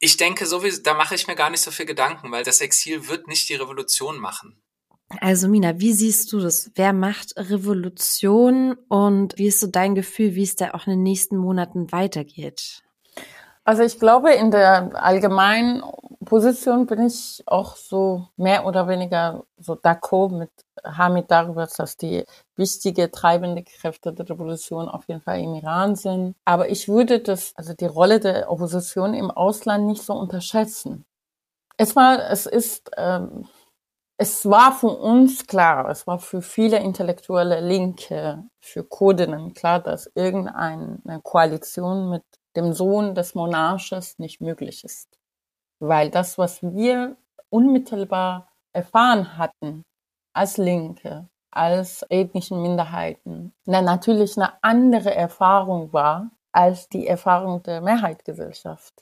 ich denke, sowieso, da mache ich mir gar nicht so viel Gedanken, weil das Exil wird nicht die Revolution machen. Also Mina, wie siehst du das? Wer macht Revolution und wie ist so dein Gefühl, wie es da auch in den nächsten Monaten weitergeht? Also ich glaube, in der allgemeinen Position bin ich auch so mehr oder weniger so d'accord mit Hamid darüber, dass die wichtige treibende Kräfte der Revolution auf jeden Fall im Iran sind. Aber ich würde das, also die Rolle der Opposition im Ausland nicht so unterschätzen. Erstmal, es ist, ähm, es war für uns klar, es war für viele intellektuelle Linke, für Kurdinnen klar, dass irgendeine Koalition mit dem Sohn des Monarches nicht möglich ist. Weil das, was wir unmittelbar erfahren hatten als Linke, als ethnischen Minderheiten, na, natürlich eine andere Erfahrung war als die Erfahrung der Mehrheitsgesellschaft.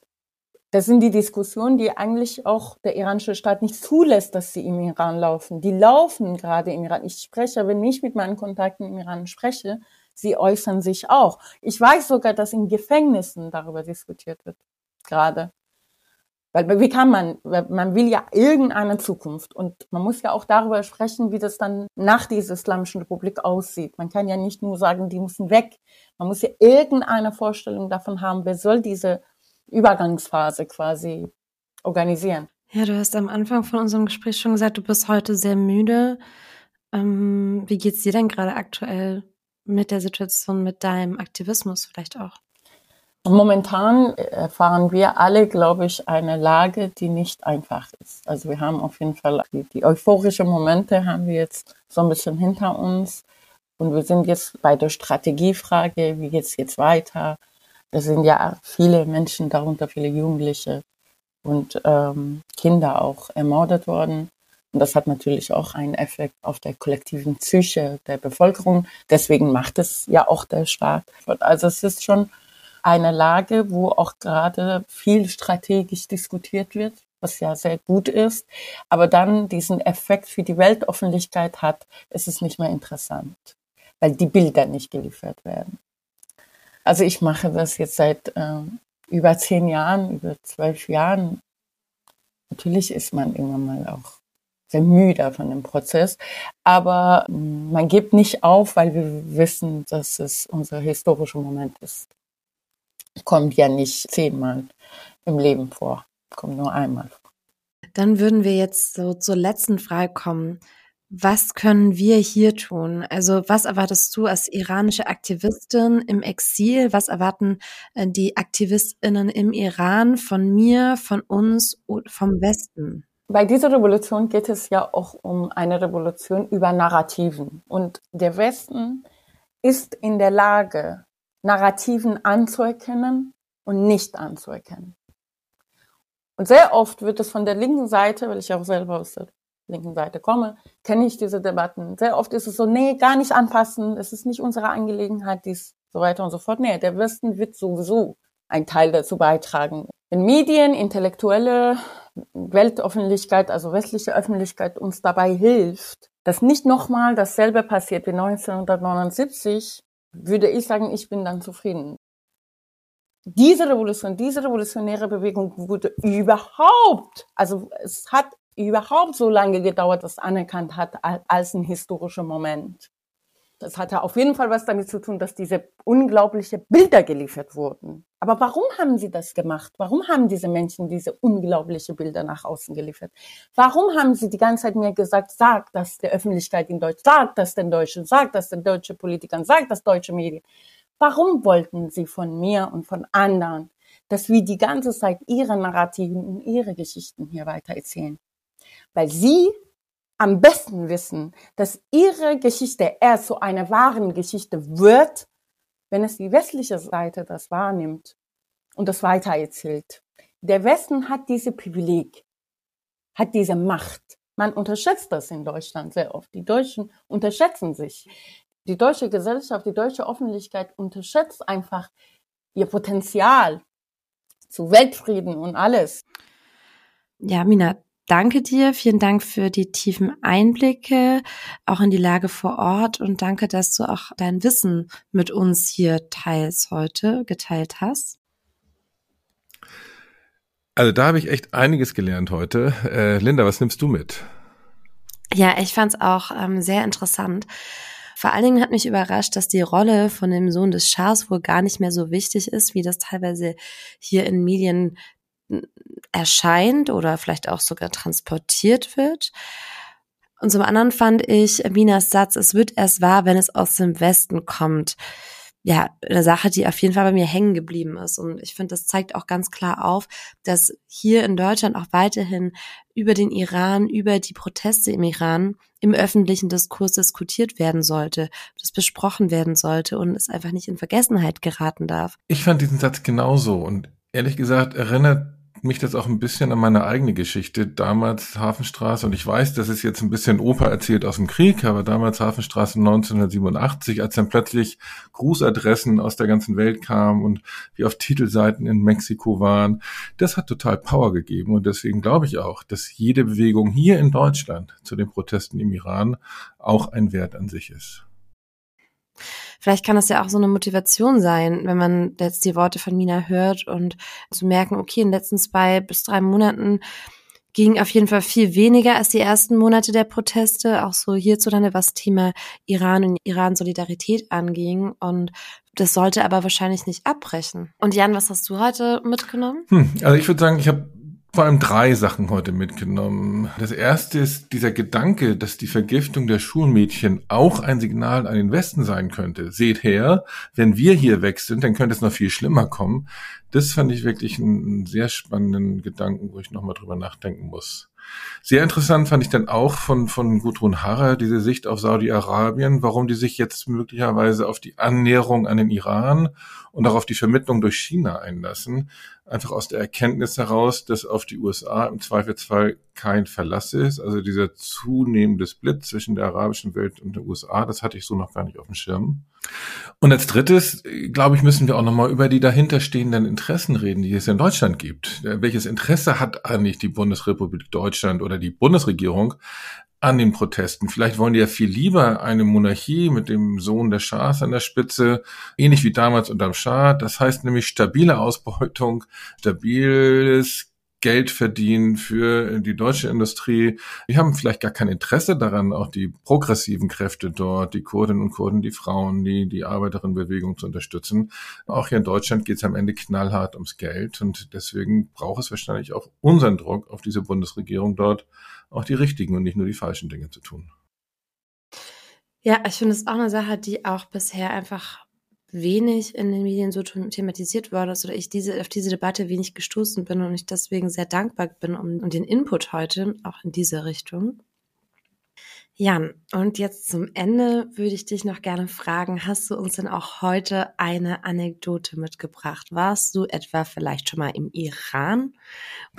Das sind die Diskussionen, die eigentlich auch der iranische Staat nicht zulässt, dass sie im Iran laufen. Die laufen gerade im Iran. Ich spreche, wenn ich mit meinen Kontakten im Iran spreche, sie äußern sich auch. Ich weiß sogar, dass in Gefängnissen darüber diskutiert wird, gerade. Weil wie kann man, man will ja irgendeine Zukunft und man muss ja auch darüber sprechen, wie das dann nach dieser Islamischen Republik aussieht. Man kann ja nicht nur sagen, die müssen weg. Man muss ja irgendeine Vorstellung davon haben, wer soll diese Übergangsphase quasi organisieren. Ja, du hast am Anfang von unserem Gespräch schon gesagt, du bist heute sehr müde. Ähm, wie geht's dir denn gerade aktuell? Mit der Situation, mit deinem Aktivismus vielleicht auch? Momentan erfahren wir alle, glaube ich, eine Lage, die nicht einfach ist. Also wir haben auf jeden Fall die, die euphorischen Momente haben wir jetzt so ein bisschen hinter uns. Und wir sind jetzt bei der Strategiefrage, wie geht's jetzt weiter? Da sind ja viele Menschen, darunter viele Jugendliche und ähm, Kinder auch ermordet worden. Und das hat natürlich auch einen Effekt auf der kollektiven Psyche der Bevölkerung. Deswegen macht es ja auch der Staat. Also es ist schon eine Lage, wo auch gerade viel strategisch diskutiert wird, was ja sehr gut ist. Aber dann diesen Effekt für die Weltöffentlichkeit hat, ist es nicht mehr interessant, weil die Bilder nicht geliefert werden. Also ich mache das jetzt seit äh, über zehn Jahren, über zwölf Jahren. Natürlich ist man irgendwann mal auch sehr müde von dem Prozess. Aber mm, man gibt nicht auf, weil wir wissen, dass es unser historischer Moment ist. Kommt ja nicht zehnmal im Leben vor, kommt nur einmal vor. Dann würden wir jetzt so zur letzten Frage kommen. Was können wir hier tun? Also was erwartest du als iranische Aktivistin im Exil? Was erwarten äh, die Aktivistinnen im Iran von mir, von uns, vom Westen? Bei dieser Revolution geht es ja auch um eine Revolution über Narrativen. Und der Westen ist in der Lage, Narrativen anzuerkennen und nicht anzuerkennen. Und sehr oft wird es von der linken Seite, weil ich auch selber aus der linken Seite komme, kenne ich diese Debatten. Sehr oft ist es so, nee, gar nicht anpassen, es ist nicht unsere Angelegenheit, dies, so weiter und so fort. Nee, der Westen wird sowieso ein Teil dazu beitragen. Wenn Medien, Intellektuelle, Weltöffentlichkeit, also westliche Öffentlichkeit uns dabei hilft, dass nicht nochmal dasselbe passiert wie 1979, würde ich sagen, ich bin dann zufrieden. Diese Revolution, diese revolutionäre Bewegung wurde überhaupt, also es hat überhaupt so lange gedauert, dass anerkannt hat als ein historischer Moment. Das hatte auf jeden Fall was damit zu tun, dass diese unglaubliche Bilder geliefert wurden. Aber warum haben sie das gemacht? Warum haben diese Menschen diese unglaubliche Bilder nach außen geliefert? Warum haben sie die ganze Zeit mir gesagt, sagt das der Öffentlichkeit in Deutsch, sagt das den Deutschen, sagt das den deutschen Politikern, sagt das deutsche Medien? Warum wollten sie von mir und von anderen, dass wir die ganze Zeit ihre Narrativen und ihre Geschichten hier weiter erzählen? Weil sie am besten wissen, dass ihre Geschichte erst zu einer wahren Geschichte wird, wenn es die westliche Seite das wahrnimmt und das weitererzählt. Der Westen hat diese Privileg, hat diese Macht. Man unterschätzt das in Deutschland sehr oft. Die Deutschen unterschätzen sich. Die deutsche Gesellschaft, die deutsche Öffentlichkeit unterschätzt einfach ihr Potenzial zu Weltfrieden und alles. Ja, Mina, danke dir. Vielen Dank für die tiefen Einblicke, auch in die Lage vor Ort und danke, dass du auch dein Wissen mit uns hier teils heute, geteilt hast. Also da habe ich echt einiges gelernt heute. Äh, Linda, was nimmst du mit? Ja, ich fand es auch ähm, sehr interessant. Vor allen Dingen hat mich überrascht, dass die Rolle von dem Sohn des Schahs wohl gar nicht mehr so wichtig ist, wie das teilweise hier in Medien erscheint oder vielleicht auch sogar transportiert wird. Und zum anderen fand ich Minas Satz, es wird erst wahr, wenn es aus dem Westen kommt. Ja, eine Sache, die auf jeden Fall bei mir hängen geblieben ist. Und ich finde, das zeigt auch ganz klar auf, dass hier in Deutschland auch weiterhin über den Iran, über die Proteste im Iran im öffentlichen Diskurs diskutiert werden sollte, das besprochen werden sollte und es einfach nicht in Vergessenheit geraten darf. Ich fand diesen Satz genauso und ehrlich gesagt erinnert mich das auch ein bisschen an meine eigene Geschichte. Damals Hafenstraße, und ich weiß, das ist jetzt ein bisschen Opa erzählt aus dem Krieg, aber damals Hafenstraße 1987, als dann plötzlich Grußadressen aus der ganzen Welt kamen und wir auf Titelseiten in Mexiko waren, das hat total Power gegeben. Und deswegen glaube ich auch, dass jede Bewegung hier in Deutschland zu den Protesten im Iran auch ein Wert an sich ist. Vielleicht kann das ja auch so eine Motivation sein, wenn man jetzt die Worte von Mina hört und zu merken, okay, in den letzten zwei bis drei Monaten ging auf jeden Fall viel weniger als die ersten Monate der Proteste, auch so hierzulande, was Thema Iran und Iran-Solidarität anging. Und das sollte aber wahrscheinlich nicht abbrechen. Und Jan, was hast du heute mitgenommen? Hm, also ich würde sagen, ich habe vor allem drei Sachen heute mitgenommen. Das erste ist dieser Gedanke, dass die Vergiftung der Schulmädchen auch ein Signal an den Westen sein könnte. Seht her, wenn wir hier weg sind, dann könnte es noch viel schlimmer kommen. Das fand ich wirklich einen sehr spannenden Gedanken, wo ich nochmal drüber nachdenken muss. Sehr interessant fand ich dann auch von, von Gudrun Harrer diese Sicht auf Saudi-Arabien, warum die sich jetzt möglicherweise auf die Annäherung an den Iran und auch auf die Vermittlung durch China einlassen einfach aus der Erkenntnis heraus, dass auf die USA im Zweifelsfall kein Verlass ist. Also dieser zunehmende Split zwischen der arabischen Welt und der USA, das hatte ich so noch gar nicht auf dem Schirm. Und als drittes, glaube ich, müssen wir auch nochmal über die dahinterstehenden Interessen reden, die es in Deutschland gibt. Welches Interesse hat eigentlich die Bundesrepublik Deutschland oder die Bundesregierung an den Protesten. Vielleicht wollen die ja viel lieber eine Monarchie mit dem Sohn der Schahs an der Spitze, ähnlich wie damals unterm Schah. Das heißt nämlich stabile Ausbeutung, stabiles Geld verdienen für die deutsche Industrie. Die haben vielleicht gar kein Interesse daran, auch die progressiven Kräfte dort, die Kurdinnen und Kurden, die Frauen, die, die Arbeiterinnenbewegung zu unterstützen. Auch hier in Deutschland geht es am Ende knallhart ums Geld und deswegen braucht es wahrscheinlich auch unseren Druck auf diese Bundesregierung dort, auch die richtigen und nicht nur die falschen Dinge zu tun. Ja, ich finde es auch eine Sache, die auch bisher einfach wenig in den Medien so thematisiert worden ist oder ich diese, auf diese Debatte wenig gestoßen bin und ich deswegen sehr dankbar bin um, um den Input heute, auch in diese Richtung. Jan, und jetzt zum Ende würde ich dich noch gerne fragen, hast du uns denn auch heute eine Anekdote mitgebracht? Warst du etwa vielleicht schon mal im Iran?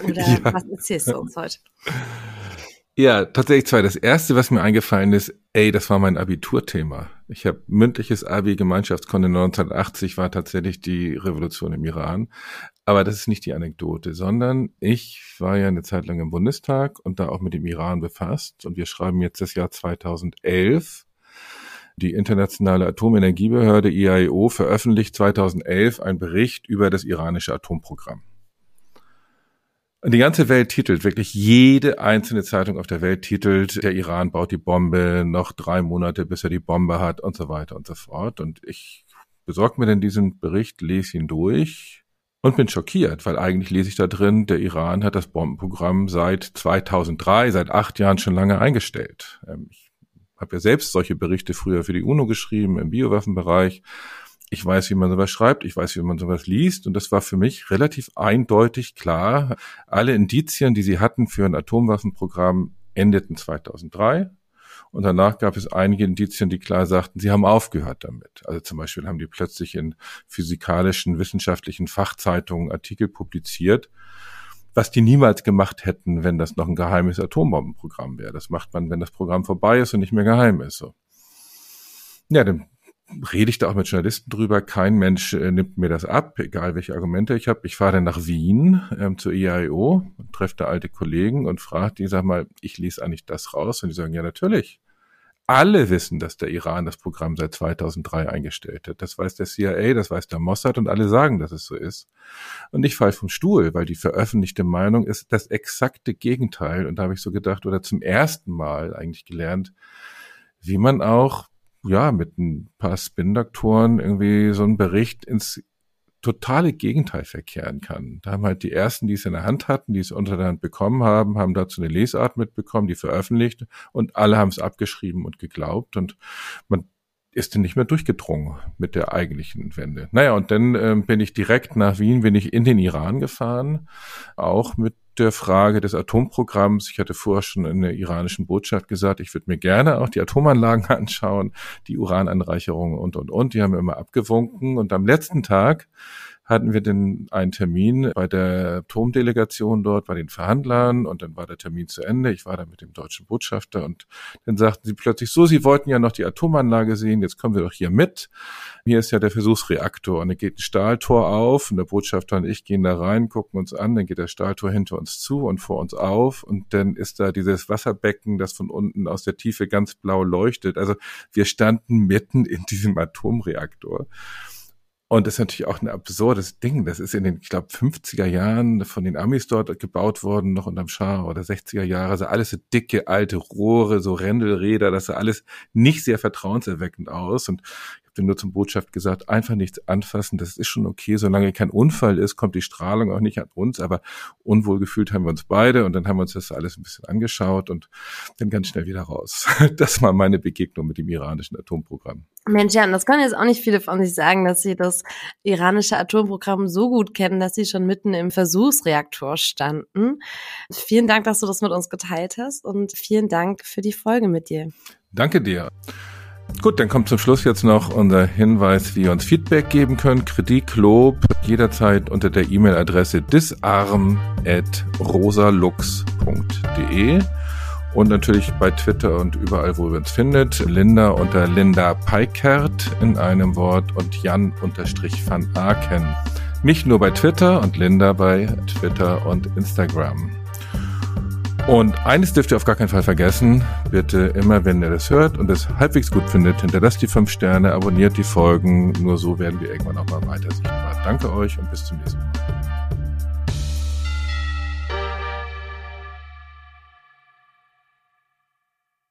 Oder *laughs* ja. was erzählst du uns heute? *laughs* Ja, tatsächlich zwei. Das erste, was mir eingefallen ist, ey, das war mein Abiturthema. Ich habe mündliches Abi Gemeinschaftskunde 1980 war tatsächlich die Revolution im Iran. Aber das ist nicht die Anekdote, sondern ich war ja eine Zeit lang im Bundestag und da auch mit dem Iran befasst. Und wir schreiben jetzt das Jahr 2011. Die Internationale Atomenergiebehörde IAEO veröffentlicht 2011 einen Bericht über das iranische Atomprogramm. Und die ganze Welt titelt, wirklich jede einzelne Zeitung auf der Welt titelt, der Iran baut die Bombe, noch drei Monate, bis er die Bombe hat und so weiter und so fort. Und ich besorge mir dann diesen Bericht, lese ihn durch und bin schockiert, weil eigentlich lese ich da drin, der Iran hat das Bombenprogramm seit 2003, seit acht Jahren schon lange eingestellt. Ähm, ich habe ja selbst solche Berichte früher für die UNO geschrieben im Biowaffenbereich ich weiß, wie man sowas schreibt, ich weiß, wie man sowas liest und das war für mich relativ eindeutig klar. Alle Indizien, die sie hatten für ein Atomwaffenprogramm, endeten 2003 und danach gab es einige Indizien, die klar sagten, sie haben aufgehört damit. Also zum Beispiel haben die plötzlich in physikalischen, wissenschaftlichen Fachzeitungen Artikel publiziert, was die niemals gemacht hätten, wenn das noch ein geheimes Atombombenprogramm wäre. Das macht man, wenn das Programm vorbei ist und nicht mehr geheim ist. So. Ja, dann rede ich da auch mit Journalisten drüber. Kein Mensch äh, nimmt mir das ab, egal welche Argumente ich habe. Ich fahre dann nach Wien ähm, zur IAIO und treffe da alte Kollegen und frage die, sag mal, ich lese eigentlich das raus. Und die sagen, ja, natürlich. Alle wissen, dass der Iran das Programm seit 2003 eingestellt hat. Das weiß der CIA, das weiß der Mossad und alle sagen, dass es so ist. Und ich falle vom Stuhl, weil die veröffentlichte Meinung ist das exakte Gegenteil. Und da habe ich so gedacht, oder zum ersten Mal eigentlich gelernt, wie man auch ja, mit ein paar Spin-Doktoren irgendwie so einen Bericht ins totale Gegenteil verkehren kann. Da haben halt die ersten, die es in der Hand hatten, die es unter der Hand bekommen haben, haben dazu eine Lesart mitbekommen, die veröffentlicht und alle haben es abgeschrieben und geglaubt und man ist dann nicht mehr durchgedrungen mit der eigentlichen Wende. Naja, und dann äh, bin ich direkt nach Wien, bin ich in den Iran gefahren, auch mit der Frage des Atomprogramms. Ich hatte vorher schon in der iranischen Botschaft gesagt, ich würde mir gerne auch die Atomanlagen *laughs* anschauen, die Urananreicherung und, und, und. Die haben immer abgewunken. Und am letzten Tag hatten wir den einen Termin bei der Atomdelegation dort, bei den Verhandlern und dann war der Termin zu Ende. Ich war da mit dem deutschen Botschafter und dann sagten sie plötzlich so, sie wollten ja noch die Atomanlage sehen, jetzt kommen wir doch hier mit. Hier ist ja der Versuchsreaktor und dann geht ein Stahltor auf und der Botschafter und ich gehen da rein, gucken uns an, dann geht der Stahltor hinter uns zu und vor uns auf und dann ist da dieses Wasserbecken, das von unten aus der Tiefe ganz blau leuchtet. Also wir standen mitten in diesem Atomreaktor. Und das ist natürlich auch ein absurdes Ding. Das ist in den, ich glaube, 50er Jahren von den Amis dort gebaut worden, noch unterm Schah oder 60er Jahre. Also alles so dicke, alte Rohre, so Rändelräder, das sah alles nicht sehr vertrauenserweckend aus. Und bin nur zum Botschaft gesagt, einfach nichts anfassen, das ist schon okay, solange kein Unfall ist, kommt die Strahlung auch nicht an uns, aber unwohl gefühlt haben wir uns beide und dann haben wir uns das alles ein bisschen angeschaut und dann ganz schnell wieder raus. *laughs* Das war meine Begegnung mit dem iranischen Atomprogramm. Mensch, Jan, das können jetzt auch nicht viele von sich sagen, dass sie das iranische Atomprogramm so gut kennen, dass sie schon mitten im Versuchsreaktor standen. Vielen Dank, dass du das mit uns geteilt hast und vielen Dank für die Folge mit dir. Danke dir. Gut, dann kommt zum Schluss jetzt noch unser Hinweis, wie ihr uns Feedback geben könnt. Kritik, Lob, jederzeit unter der E-Mail-Adresse disarm.rosalux.de und natürlich bei Twitter und überall, wo ihr uns findet. Linda unter Linda Peikert in einem Wort und Jan unterstrich van Aken. Nicht nur bei Twitter und Linda bei Twitter und Instagram. Und eines dürft ihr auf gar keinen Fall vergessen. Bitte immer, wenn ihr das hört und es halbwegs gut findet, hinterlasst die fünf Sterne, abonniert die Folgen. Nur so werden wir irgendwann auch mal weiter sichtbar. Danke euch und bis zum nächsten Mal.